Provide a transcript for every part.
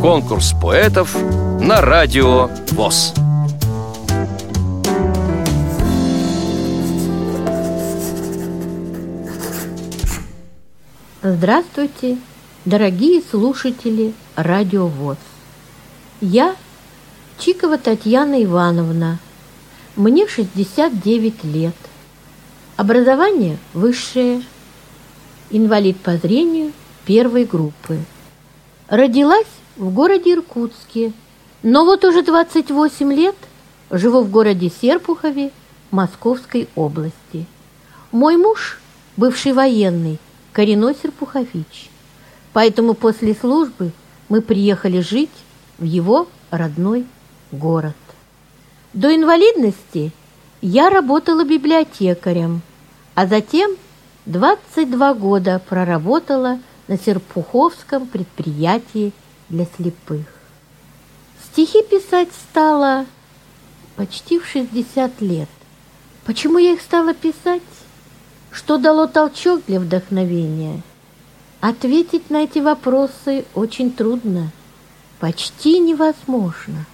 Конкурс поэтов на радио ВОЗ. Здравствуйте, дорогие слушатели Радио ВОЗ. Я Чикова Татьяна Ивановна. Мне 69 лет. Образование высшее. Инвалид по зрению первой группы. Родилась в городе Иркутске, но вот уже 28 лет живу в городе Серпухове Московской области. Мой муж, бывший военный, коренной серпухович. Поэтому после службы мы приехали жить в его родной город. До инвалидности я работала библиотекарем, а затем 22 года проработала на Серпуховском предприятии для слепых. Стихи писать стала почти в 60 лет. Почему я их стала писать? Что дало толчок для вдохновения? Ответить на эти вопросы очень трудно, почти невозможно.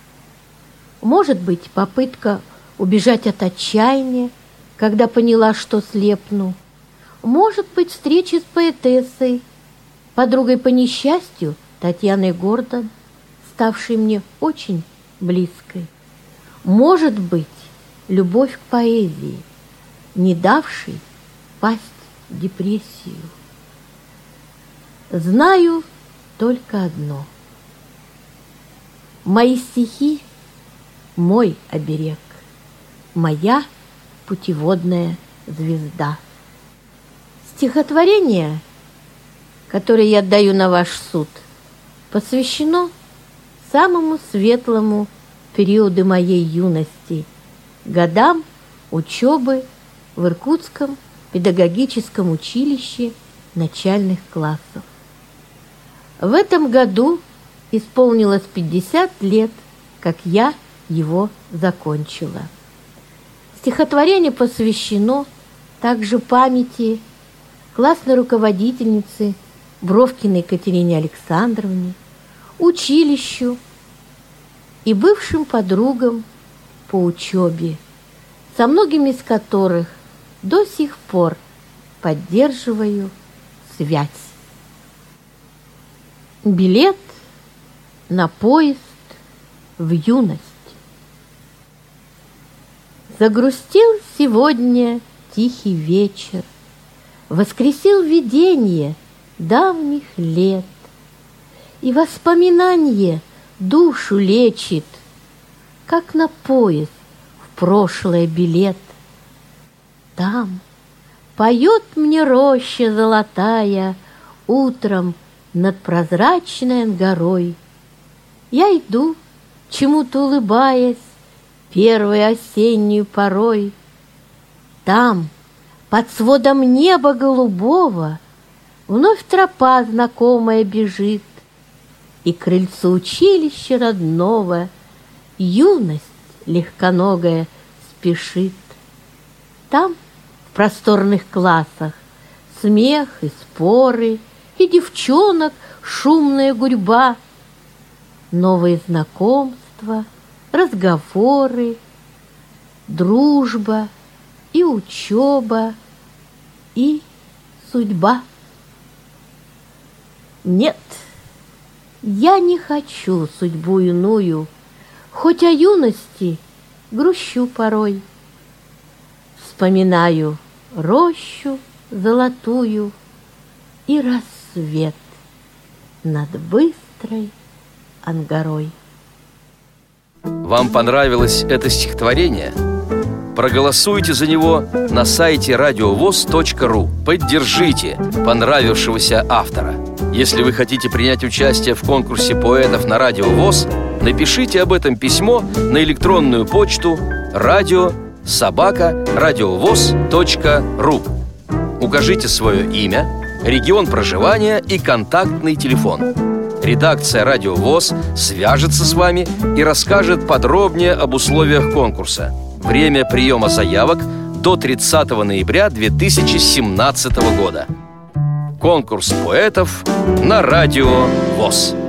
Может быть, попытка убежать от отчаяния, когда поняла, что слепну. Может быть, встреча с поэтессой, подругой по несчастью Татьяной Гордон, ставшей мне очень близкой. Может быть, любовь к поэзии, не давшей впасть в депрессию. Знаю только одно. Мои стихи – мой оберег, моя путеводная звезда. Стихотворение, которое я отдаю на ваш суд, посвящено самому светлому периоду моей юности, годам учебы в Иркутском педагогическом училище начальных классов. В этом году исполнилось 50 лет, как я его закончила. Стихотворение посвящено также памяти классной руководительницы Бровкиной Екатерине Александровне, училищу и бывшим подругам по учебе, со многими из которых до сих пор поддерживаю связь. Билет на поезд в юность. Загрустил сегодня тихий вечер, Воскресил видение давних лет, И воспоминание душу лечит, Как на поезд в прошлое билет. Там поет мне роща золотая Утром над прозрачной горой. Я иду, чему-то улыбаясь, Первой осеннюю порой. Там, под сводом неба голубого, Вновь тропа знакомая бежит, И крыльцо училища родного Юность легконогая спешит. Там просторных классах Смех и споры, и девчонок шумная гурьба, Новые знакомства, разговоры, Дружба и учеба, и судьба. Нет, я не хочу судьбу иную, Хоть о юности грущу порой. Вспоминаю рощу золотую и рассвет над быстрой ангарой. Вам понравилось это стихотворение? Проголосуйте за него на сайте радиовоз.ру. Поддержите понравившегося автора. Если вы хотите принять участие в конкурсе поэтов на Радио ВОЗ, напишите об этом письмо на электронную почту радио собака радиовоз.ру Укажите свое имя, регион проживания и контактный телефон. Редакция «Радио ВОЗ» свяжется с вами и расскажет подробнее об условиях конкурса. Время приема заявок до 30 ноября 2017 года. Конкурс поэтов на Радио ВОЗ.